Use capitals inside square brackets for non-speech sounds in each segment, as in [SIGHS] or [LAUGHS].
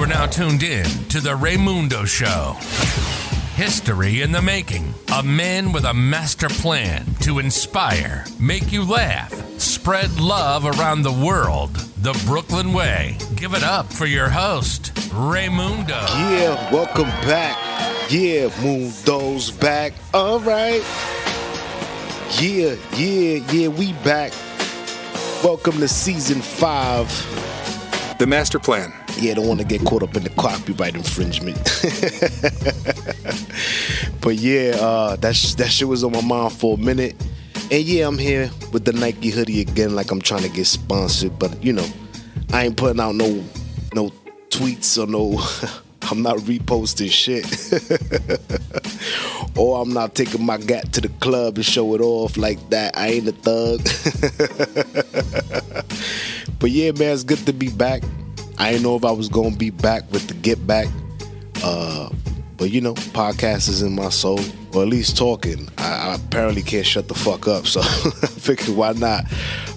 are now tuned in to the Raymundo Show. History in the making. A man with a master plan to inspire, make you laugh, spread love around the world. The Brooklyn Way. Give it up for your host, Raymundo. Yeah, welcome back. Yeah, Mundo's back. All right. Yeah, yeah, yeah, we back. Welcome to season five. The master plan. Yeah, don't want to get caught up in the copyright infringement. [LAUGHS] but yeah, uh, that sh- that shit was on my mind for a minute. And yeah, I'm here with the Nike hoodie again, like I'm trying to get sponsored. But you know, I ain't putting out no no tweets or no. [LAUGHS] I'm not reposting shit. [LAUGHS] or I'm not taking my gat to the club and show it off like that. I ain't a thug. But yeah, man, it's good to be back. I didn't know if I was gonna be back with the get back. Uh, but you know, podcast is in my soul, or at least talking. I, I apparently can't shut the fuck up, so [LAUGHS] I figured why not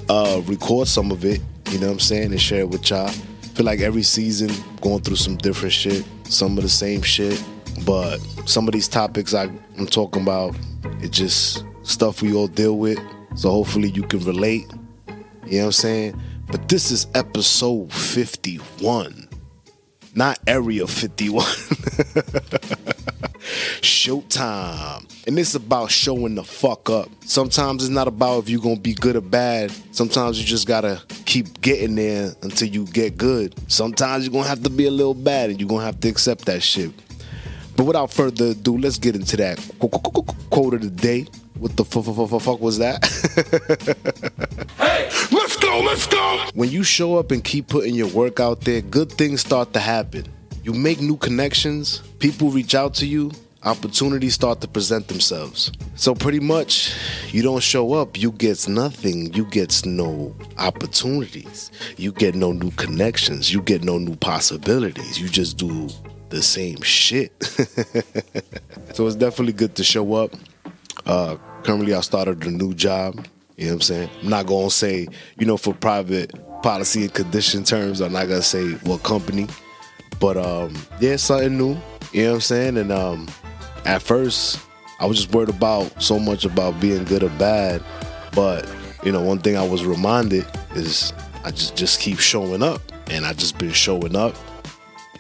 uh, record some of it. You know what I'm saying, and share it with y'all. feel like every season going through some different shit, some of the same shit, but some of these topics I, I'm talking about, it's just stuff we all deal with. So hopefully you can relate. You know what I'm saying? But this is episode 51, not Area 51. [LAUGHS] Showtime. And it's about showing the fuck up. Sometimes it's not about if you're gonna be good or bad. Sometimes you just gotta keep getting there until you get good. Sometimes you're gonna have to be a little bad and you're gonna have to accept that shit. But without further ado, let's get into that quote of the day. What the fuck was that? [LAUGHS] let's go. When you show up and keep putting your work out there, good things start to happen. You make new connections, people reach out to you, opportunities start to present themselves. So pretty much, you don't show up, you get nothing. You get no opportunities. You get no new connections. You get no new possibilities. You just do the same shit. [LAUGHS] so it's definitely good to show up. Uh, currently, I started a new job. You know what I'm saying? I'm not gonna say, you know, for private policy and condition terms, I'm not gonna say what company. But um, yeah, something new. You know what I'm saying? And um, at first, I was just worried about so much about being good or bad. But you know, one thing I was reminded is I just just keep showing up, and I just been showing up,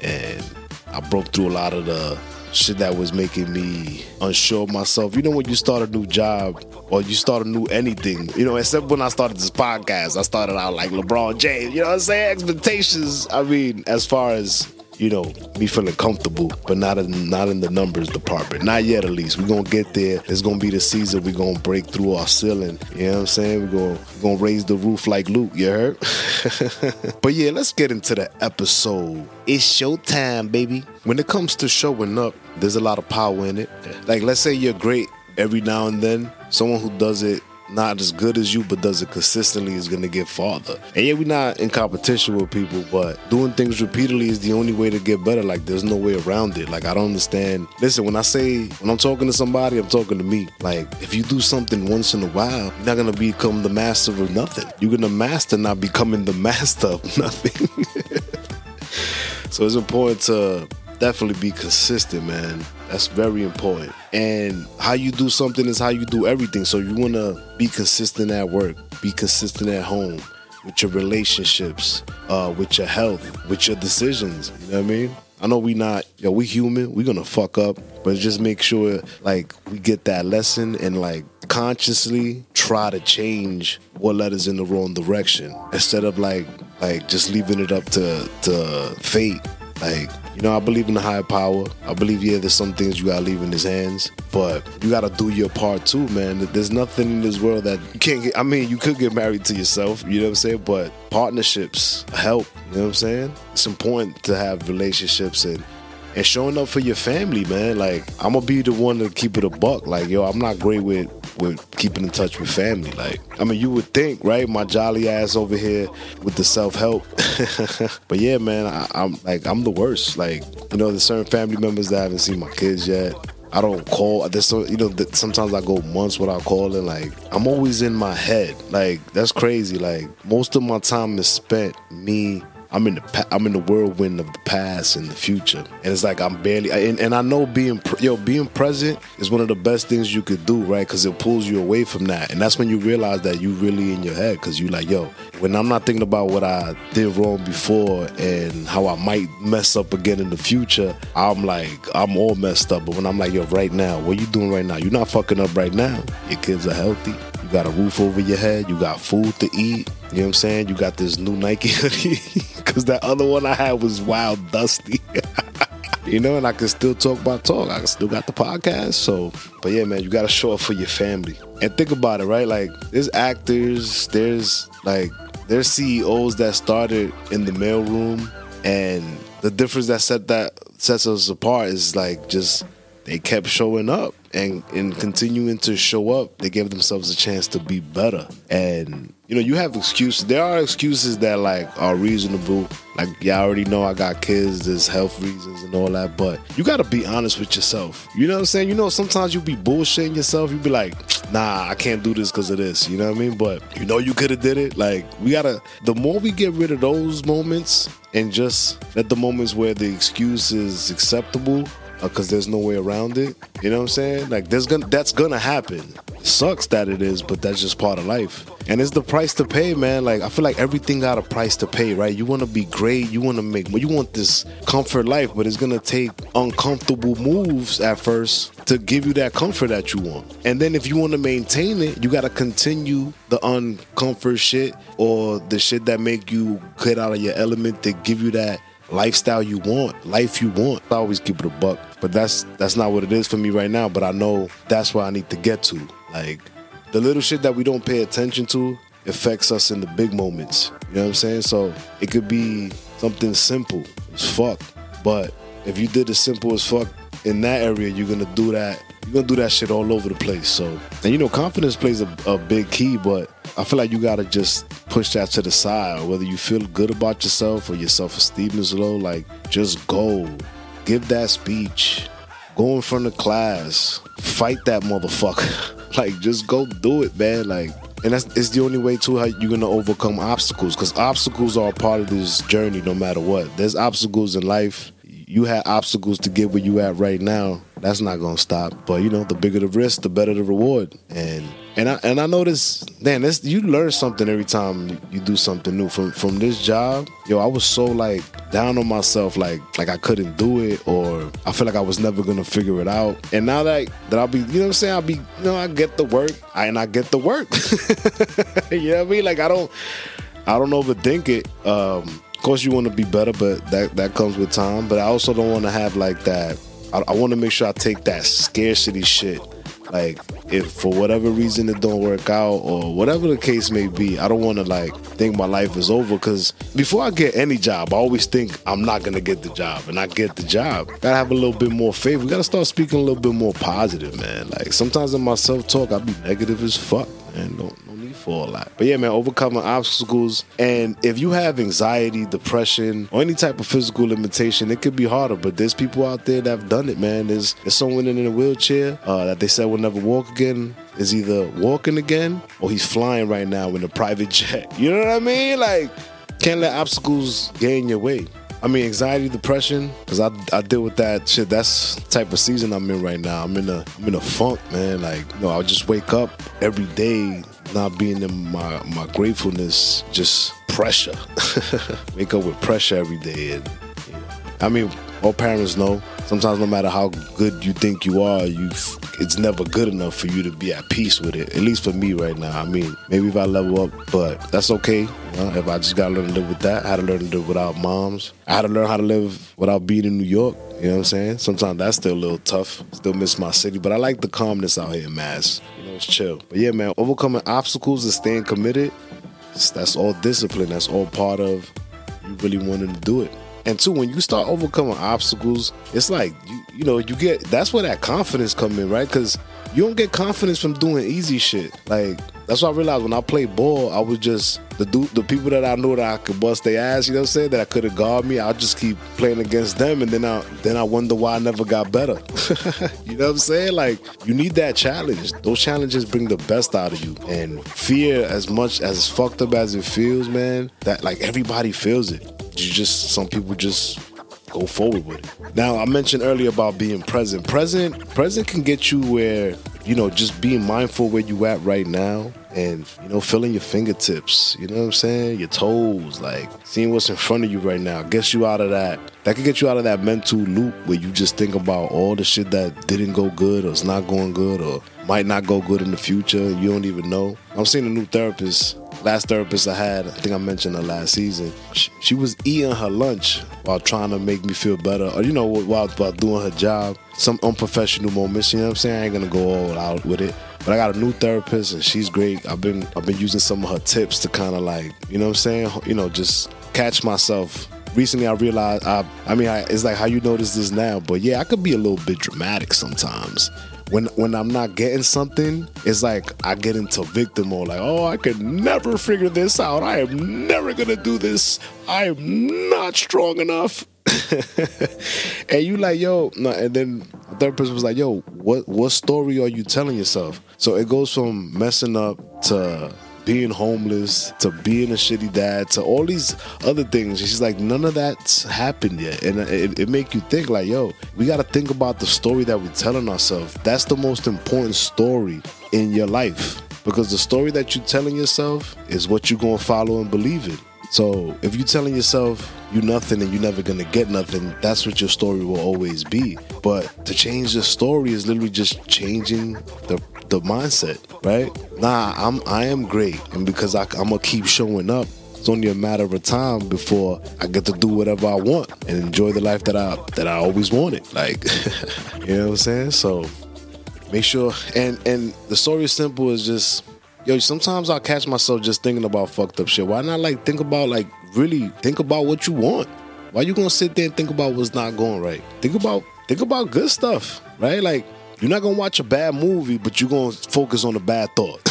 and I broke through a lot of the shit that was making me unsure of myself. You know, when you start a new job or you start a new anything, you know, except when I started this podcast, I started out like LeBron James. You know what I'm saying? Expectations. I mean, as far as you know, me feeling comfortable, but not in not in the numbers department. Not yet, at least. We're gonna get there. It's gonna be the season. We're gonna break through our ceiling. You know what I'm saying? We're gonna we're gonna raise the roof like Luke. You heard? [LAUGHS] but yeah, let's get into the episode. It's showtime, baby. When it comes to showing up, there's a lot of power in it. Like, let's say you're great every now and then. Someone who does it not as good as you, but does it consistently is gonna get farther. And yeah, we're not in competition with people, but doing things repeatedly is the only way to get better. Like there's no way around it. Like I don't understand. Listen, when I say when I'm talking to somebody, I'm talking to me. Like if you do something once in a while, you're not gonna become the master of nothing. You're gonna master not becoming the [LAUGHS] master of nothing. [LAUGHS] so it's important to definitely be consistent, man. That's very important. And how you do something is how you do everything. So you want to be consistent at work, be consistent at home, with your relationships, uh, with your health, with your decisions. You know what I mean? I know we not, yo, we human. We gonna fuck up, but just make sure like we get that lesson and like consciously try to change what led us in the wrong direction instead of like like just leaving it up to to fate. Like you know, I believe in the higher power. I believe, yeah, there's some things you gotta leave in his hands, but you gotta do your part too, man. There's nothing in this world that you can't get. I mean, you could get married to yourself, you know what I'm saying? But partnerships help, you know what I'm saying? It's important to have relationships and and showing up for your family, man. Like I'm gonna be the one to keep it a buck. Like yo, I'm not great with with keeping in touch with family. Like I mean, you would think, right? My jolly ass over here with the self help, [LAUGHS] but yeah, man, I, I'm like I'm the worst. Like you know, there's certain family members that I haven't seen my kids yet. I don't call. There's so you know sometimes I go months without calling. Like I'm always in my head. Like that's crazy. Like most of my time is spent me I'm in the I'm in the whirlwind of the past and the future, and it's like I'm barely. And, and I know being yo being present is one of the best things you could do, right? Because it pulls you away from that, and that's when you realize that you really in your head. Because you like, yo, when I'm not thinking about what I did wrong before and how I might mess up again in the future, I'm like, I'm all messed up. But when I'm like, yo, right now, what you doing right now? You're not fucking up right now. Your kids are healthy. You got a roof over your head. You got food to eat. You know what I'm saying? You got this new Nike hoodie [LAUGHS] because that other one I had was wild dusty. [LAUGHS] you know, and I can still talk about talk. I still got the podcast. So, but yeah, man, you got to show up for your family. And think about it, right? Like, there's actors, there's like, there's CEOs that started in the mailroom, and the difference that set that sets us apart is like just they kept showing up and and continuing to show up they gave themselves a chance to be better. And you know you have excuses there are excuses that like are reasonable. Like i already know i got kids there's health reasons and all that but you got to be honest with yourself. You know what i'm saying? You know sometimes you be bullshitting yourself you be like nah i can't do this because of this you know what i mean? But you know you could have did it? Like we gotta the more we get rid of those moments and just let the moments where the excuse is acceptable Uh, because there's no way around it. You know what I'm saying? Like there's gonna that's gonna happen. sucks that it is, but that's just part of life. And it's the price to pay, man. Like I feel like everything got a price to pay, right? You want to be great, you want to make, you want this comfort life, but it's gonna take uncomfortable moves at first to give you that comfort that you want. And then if you want to maintain it, you got to continue the uncomfort shit or the shit that make you get out of your element to give you that lifestyle you want, life you want. I always keep it a buck, but that's that's not what it is for me right now. But I know that's where I need to get to. Like the little shit that we don't pay attention to affects us in the big moments. You know what I'm saying? So it could be something simple as fuck, but if you did the simple as fuck in that area, you're gonna do that. You're gonna do that shit all over the place. So, and you know, confidence plays a, a big key, but I feel like you gotta just push that to the side. Whether you feel good about yourself or your self esteem is low, like just go, give that speech, go in front of class, fight that motherfucker. [LAUGHS] like just go do it, man. Like. And that's it's the only way to how you're gonna overcome obstacles because obstacles are a part of this journey no matter what. There's obstacles in life you had obstacles to get where you at right now. That's not gonna stop. But you know, the bigger the risk, the better the reward. And and I and I notice, man, this you learn something every time you do something new. From from this job, yo, I was so like down on myself, like like I couldn't do it, or I feel like I was never gonna figure it out. And now that that I'll be, you know what I'm saying, I'll be, you know, I get the work, I, and I get the work. [LAUGHS] you know what I mean? Like I don't, I don't overthink it. Um, of course, you want to be better, but that that comes with time. But I also don't want to have like that. I, I want to make sure I take that scarcity shit. Like, if for whatever reason it don't work out or whatever the case may be, I don't want to like think my life is over. Because before I get any job, I always think I'm not gonna get the job, and I get the job. Gotta have a little bit more faith. We gotta start speaking a little bit more positive, man. Like sometimes in my self talk, I be negative as fuck, man. Don't no need for a lot. But yeah, man, overcoming obstacles. And if you have anxiety, depression, or any type of physical limitation, it could be harder. But there's people out there that have done it, man. There's, there's someone in a wheelchair uh, that they said will never walk again is either walking again or he's flying right now in a private [LAUGHS] jet. You know what I mean? Like, can't let obstacles get in your way. I mean, anxiety, depression, because I, I deal with that shit. That's type of season I'm in right now. I'm in a I'm in a funk, man. Like, you know, I'll just wake up every day not being in my my gratefulness, just pressure. [LAUGHS] wake up with pressure every day, and you know, I mean, all parents know. Sometimes, no matter how good you think you are, you it's never good enough for you to be at peace with it. At least for me right now. I mean, maybe if I level up, but that's okay. You know, if I just gotta learn to live with that, I had to learn to live without moms. I had to learn how to live without being in New York. You know what I'm saying? Sometimes that's still a little tough. Still miss my city, but I like the calmness out here in Mass. You know, it's chill. But yeah, man, overcoming obstacles and staying committed. That's all discipline. That's all part of you really wanting to do it. And two, when you start overcoming obstacles, it's like you, you know you get that's where that confidence come in, right? Because you don't get confidence from doing easy shit. Like that's what I realized when I played ball, I was just the du- the people that I know that I could bust their ass, you know what I'm saying, that I could have guard me, I'll just keep playing against them and then I then I wonder why I never got better. [LAUGHS] you know what I'm saying? Like you need that challenge. Those challenges bring the best out of you. And fear as much as fucked up as it feels, man, that like everybody feels it. You just some people just go forward with it. Now, I mentioned earlier about being present. Present, present can get you where you know just being mindful where you at right now, and you know feeling your fingertips. You know what I'm saying? Your toes, like seeing what's in front of you right now, gets you out of that. That can get you out of that mental loop where you just think about all the shit that didn't go good or it's not going good or might not go good in the future. You don't even know. I'm seeing a new therapist last therapist I had, I think I mentioned her last season. She, she, was eating her lunch while trying to make me feel better, or you know, while, while doing her job. Some unprofessional moments, you know what I'm saying? I ain't gonna go all out with it. But I got a new therapist and she's great. I've been I've been using some of her tips to kind of like, you know what I'm saying? You know, just catch myself recently I realized I I mean I, it's like how you notice this now, but yeah, I could be a little bit dramatic sometimes when when I'm not getting something, it's like I get into victim mode. Like, oh, I could never figure this out. I am never gonna do this. I am not strong enough. [LAUGHS] and you like, yo, no, and then the third person was like, yo, what what story are you telling yourself? So it goes from messing up to being homeless to being a shitty dad to all these other things. she's like, none of that's happened yet. And it, it make you think like, yo, we got to think about the story that we're telling ourselves. That's the most important story in your life because the story that you're telling yourself is what you're to follow and believe in. So if you're telling yourself you're nothing and you're never gonna get nothing, that's what your story will always be. But to change the story is literally just changing the the mindset, right? Nah, I'm I am great, and because I, I'm gonna keep showing up, it's only a matter of time before I get to do whatever I want and enjoy the life that I that I always wanted. Like, [LAUGHS] you know what I'm saying? So make sure and and the story is simple is just yo, sometimes I catch myself just thinking about fucked up shit. Why not like think about like really think about what you want? Why you gonna sit there and think about what's not going right? Think about think about good stuff, right? Like you're not gonna watch a bad movie, but you're gonna focus on the bad thought.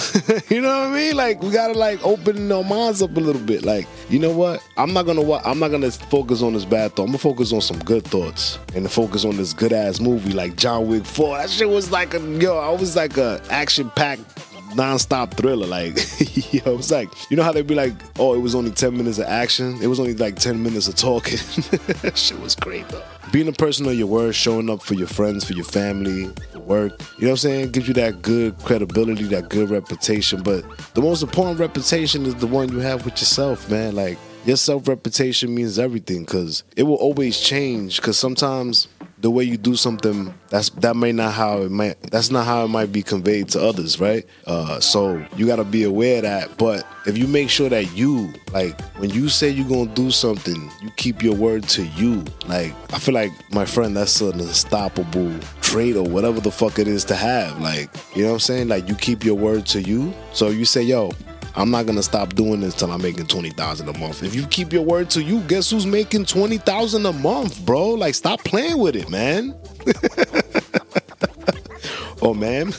[LAUGHS] you know what I mean? Like we gotta like open our minds up a little bit. Like, you know what? I'm not gonna wa- I'm not gonna focus on this bad thought. I'm gonna focus on some good thoughts and focus on this good ass movie like John Wick 4. That shit was like a yo, I was like a action packed non-stop thriller. Like, [LAUGHS] yo, it's like, you know how they'd be like, oh, it was only 10 minutes of action? It was only like 10 minutes of talking. [LAUGHS] shit was great, though. Being a person of your word, showing up for your friends, for your family, for work, you know what I'm saying? Gives you that good credibility, that good reputation. But the most important reputation is the one you have with yourself, man. Like, your self reputation means everything because it will always change. Because sometimes the way you do something that's that may not how it might that's not how it might be conveyed to others right? Uh, so you got to be aware of that. But if you make sure that you like when you say you're gonna do something you keep your word to you. Like i feel like my friend that's an unstoppable trait or whatever the fuck it is to have. Like you know what i'm saying? Like you keep your word to you. So you say yo I'm not gonna stop doing this till I'm making twenty thousand a month. If you keep your word to you, guess who's making twenty thousand a month, bro? Like, stop playing with it, man. [LAUGHS] oh, ma'am. [LAUGHS]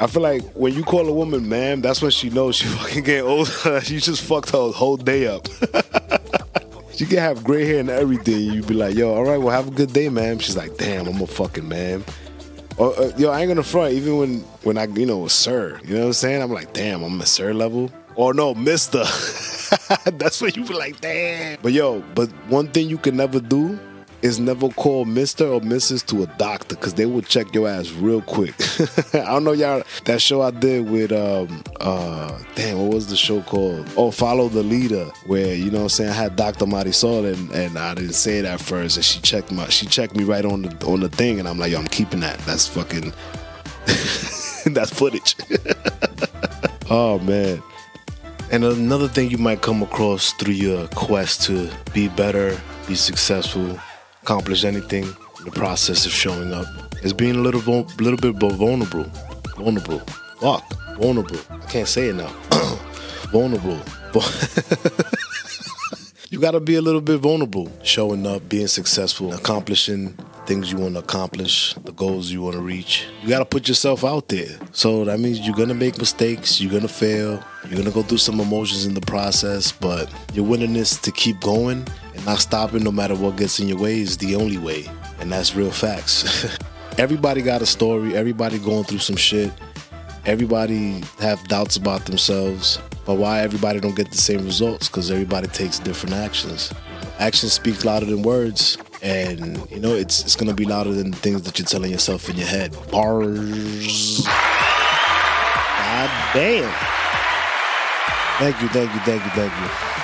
I feel like when you call a woman ma'am, that's when she knows she [LAUGHS] fucking get old. you just fucked her whole day up. she can have gray hair and everything. You'd be like, yo, all right, well, have a good day, ma'am. She's like, damn, I'm a fucking ma'am. Or, uh, yo, I ain't gonna front. Even when when I you know sir, you know what I'm saying? I'm like, damn, I'm a sir level. Or no, Mister. [LAUGHS] That's what you be like, damn. But yo, but one thing you can never do is never call Mr. or Mrs. to a doctor because they will check your ass real quick. [LAUGHS] I don't know y'all that show I did with um uh damn what was the show called? Oh, Follow the Leader, where you know what I'm saying I had Dr. Marisol and, and I didn't say it at first and she checked my she checked me right on the on the thing and I'm like, yo, I'm keeping that. That's fucking [LAUGHS] that's footage. [LAUGHS] oh man. And another thing you might come across through your quest to be better, be successful, accomplish anything in the process of showing up is being a little little bit vulnerable. Vulnerable. Fuck. Vulnerable. I can't say it now. [CLEARS THROAT] vulnerable. [LAUGHS] you gotta be a little bit vulnerable. Showing up, being successful, accomplishing things you want to accomplish, the goals you want to reach. You got to put yourself out there. So that means you're going to make mistakes, you're going to fail, you're going to go through some emotions in the process, but your willingness to keep going and not stopping no matter what gets in your way is the only way. And that's real facts. [LAUGHS] everybody got a story, everybody going through some shit. Everybody have doubts about themselves, but why everybody don't get the same results? Because everybody takes different actions. Actions speak louder than words, and you know it's it's gonna be louder than the things that you're telling yourself in your head. Bars. God damn. Thank you, thank you, thank you, thank you.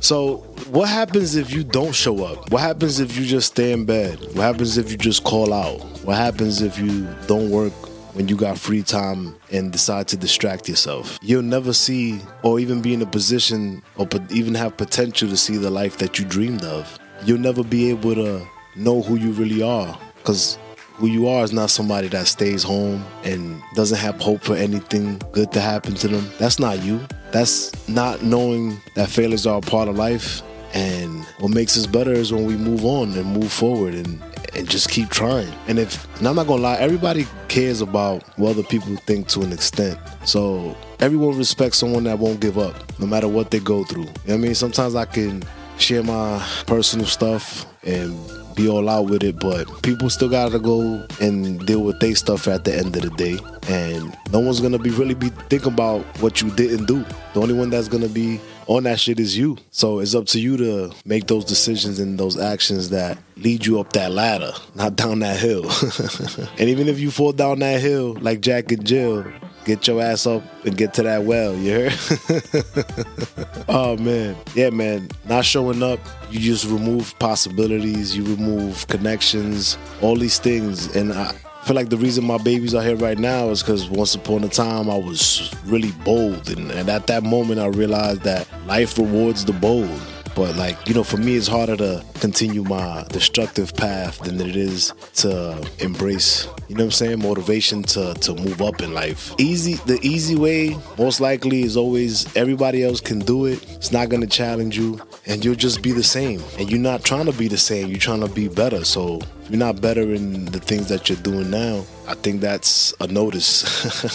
So, what happens if you don't show up? What happens if you just stay in bed? What happens if you just call out? What happens if you don't work when you got free time and decide to distract yourself. You'll never see or even be in a position or even have potential to see the life that you dreamed of. You'll never be able to know who you really are because who you are is not somebody that stays home and doesn't have hope for anything good to happen to them. That's not you. That's not knowing that failures are a part of life. And what makes us better is when we move on and move forward and and just keep trying. And if, and I'm not gonna lie, everybody cares about what other people think to an extent. So everyone respects someone that won't give up, no matter what they go through. You know I mean? Sometimes I can share my personal stuff and be all out with it, but people still gotta go and deal with their stuff at the end of the day. And no one's gonna be really be thinking about what you didn't do. The only one that's gonna be on that shit is you. So it's up to you to make those decisions and those actions that lead you up that ladder, not down that hill. [LAUGHS] and even if you fall down that hill like Jack and Jill, get your ass up and get to that well, you heard? [LAUGHS] oh man. Yeah, man. Not showing up, you just remove possibilities, you remove connections, all these things. And I feel like the reason my babies are here right now is because once upon a time I was really bold, and, and at that moment I realized that life rewards the bold. But like you know, for me, it's harder to continue my destructive path than it is to embrace. You know what I'm saying? Motivation to to move up in life. Easy, the easy way, most likely, is always everybody else can do it. It's not gonna challenge you, and you'll just be the same. And you're not trying to be the same. You're trying to be better. So if you're not better in the things that you're doing now, I think that's a notice.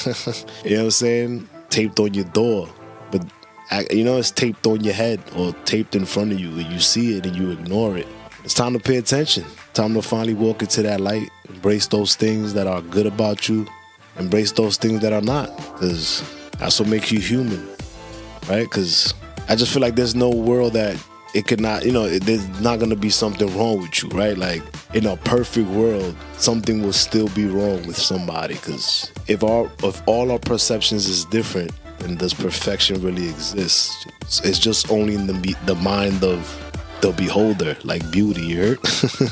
[LAUGHS] you know what I'm saying? Taped on your door, you know it's taped on your head or taped in front of you and you see it and you ignore it. It's time to pay attention. Time to finally walk into that light. Embrace those things that are good about you. Embrace those things that are not because that's what makes you human right? Because i just feel like there's no world that it could not you know it, there's not gonna be something wrong with you right? Like in a perfect world something will still be wrong with somebody because if our if all our perceptions is different and does perfection really exist? It's just only in the the mind of the beholder, like beauty. You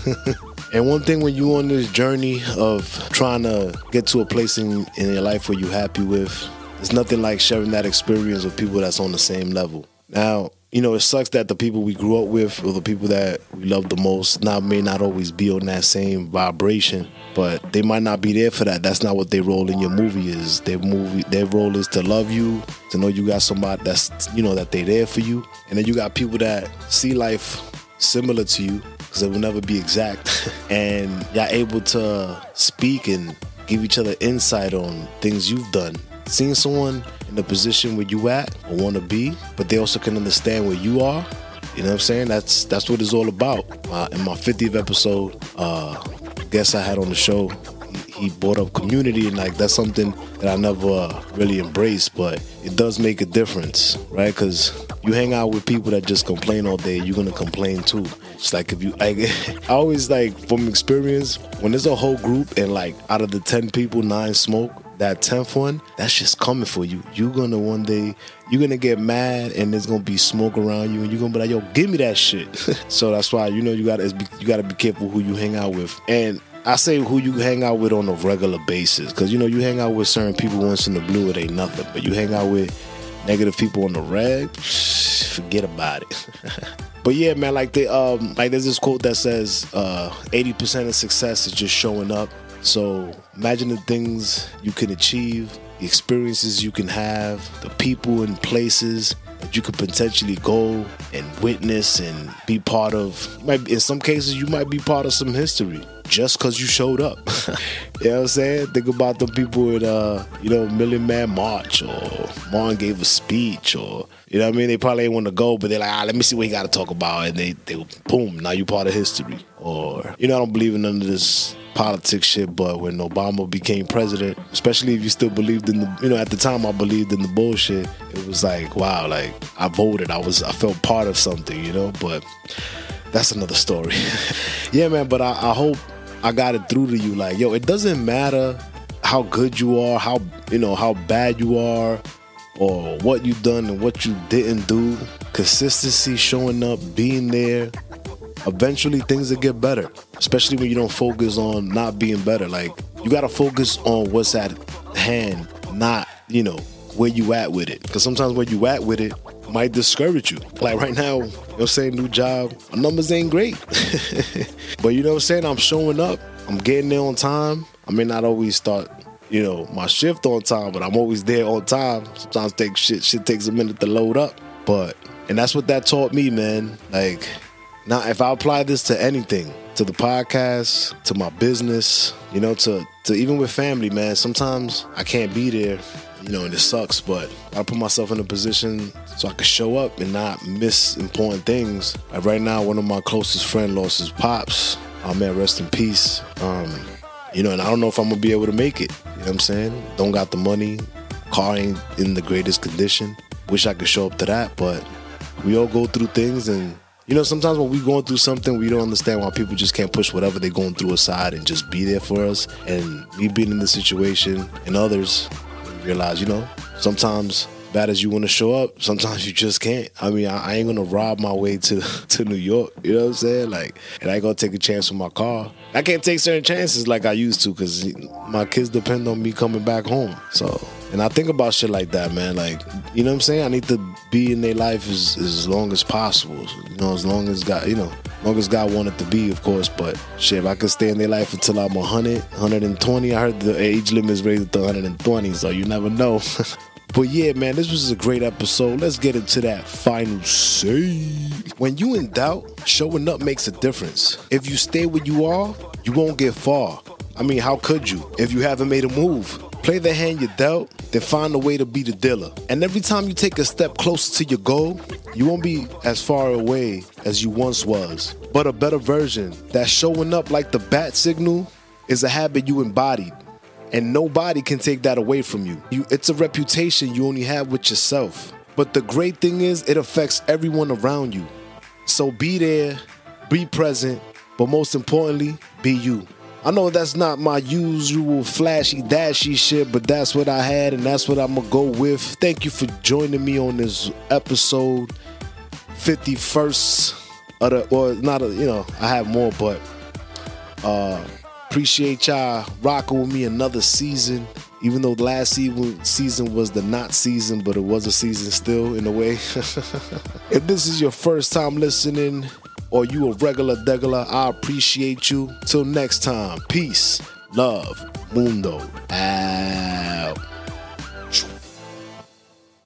[LAUGHS] and one thing when you're on this journey of trying to get to a place in, in your life where you're happy with, it's nothing like sharing that experience with people that's on the same level. Now, you know, it sucks that the people we grew up with or the people that we love the most now may not always be on that same vibration, but they might not be there for that. That's not what their role in your movie is. Their movie, their role is to love you, to know you got somebody that's, you know, that they there for you. And then you got people that see life similar to you because it will never be exact. [LAUGHS] and y'all able to speak and give each other insight on things you've done. Seeing someone in the position where you at or want to be, but they also can understand where you are. You know what I'm saying? That's that's what it's all about. Uh, in my 50th episode, uh, guest I had on the show, he, brought up community, and like that's something that I never uh, really embraced, but it does make a difference, right? Because you hang out with people that just complain all day, you're gonna complain too. It's like if you, [LAUGHS] like, I always like from experience when there's a whole group and like out of the ten people, nine smoke that 10th one, that's just coming for you. You're gonna one day, you're gonna get mad and there's gonna be smoke around you and you're gonna be like, yo, give me that shit. [LAUGHS] so that's why, you know, you gotta, you gotta be careful who you hang out with. And I say who you hang out with on a regular basis. Cause you know, you hang out with certain people once in the blue, it ain't nothing. But you hang out with negative people on the reg, [SIGHS] forget about it. [LAUGHS] But yeah, man, like they um like there's this quote that says uh 80% of success is just showing up so imagine the things you can achieve the experiences you can have, the people and places that you could potentially go and witness and be part of. In some cases you might be part of some history just because you showed up. [LAUGHS] you know what I'm saying? Think about the people at uh, you know, Million Man March or Martin gave a speech or you know what I mean? They probably ain't want to go, but they're like, ah, let me see what he got to talk about. And they, they, boom, now you part of history. Or, you know, I don't believe in none of this politics shit, but when Obama became president, especially if you still believed in the, you know, at the time I believed in the bullshit, it was like, wow, like I voted, I was, I felt part of something, you know, but that's another story. [LAUGHS] yeah, man, but I, I hope I got it through to you. Like, yo, it doesn't matter how good you are, how, you know, how bad you are, or what you done and what you didn't do, consistency, showing up, being there, eventually things will get better. Especially when you don't focus on not being better. Like you gotta focus on what's at hand, not, you know, where you at with it. Because sometimes where you at with it might discourage you. Like right now, you know what I'm saying, new job, my numbers ain't great. [LAUGHS] but you know what I'm saying? I'm showing up, I'm getting there on time. I may not always start you know, my shift on time, but I'm always there on time. Sometimes take shit shit takes a minute to load up. But and that's what that taught me, man. Like now if I apply this to anything, to the podcast, to my business, you know, to to even with family, man, sometimes I can't be there, you know, and it sucks, but I put myself in a position so I can show up and not miss important things. Like right now, one of my closest friend lost his pops. Oh man, rest in peace. Um, you know, and I don't know if I'm gonna be able to make it. You know what I'm saying? Don't got the money, car ain't in the greatest condition. Wish I could show up to that, but we all go through things and you know, sometimes when we're going through something, we don't understand why people just can't push whatever they're going through aside and just be there for us. And me being in this situation and others we realize, you know, sometimes bad as you want to show up, sometimes you just can't. I mean, I, I, ain't gonna rob my way to [LAUGHS] to New York. You know what I'm saying? Like, and I gonna take a chance with my car. I can't take certain chances like I used to because my kids depend on me coming back home. So, and I think about shit like that, man. Like, you know what I'm saying? I need to be in their life as, as long as possible. You know, as long as God, you know, long as God wanted to be, of course. But shit, if I could stay in their life until I'm 100, 120, I heard the age limit is raised to 120, so you never know. [LAUGHS] But yeah, man, this was a great episode. Let's get into that final say. When you in doubt, showing up makes a difference. If you stay where you are, you won't get far. I mean, how could you if you haven't made a move? Play the hand you dealt, then find a way to be the dealer. And every time you take a step closer to your goal, you won't be as far away as you once was, but a better version. That showing up like the bat signal is a habit you embodied and nobody can take that away from you. you. It's a reputation you only have with yourself. But the great thing is, it affects everyone around you. So be there, be present, but most importantly, be you. I know that's not my usual flashy, dashy shit, but that's what I had and that's what I'm gonna go with. Thank you for joining me on this episode 51st of the, or not, a, you know, I have more, but uh, Appreciate y'all rocking with me another season. Even though the last season season was the not season, but it was a season still in a way. [LAUGHS] if this is your first time listening, or you a regular degular, I appreciate you. Till next time, peace, love, mundo, out.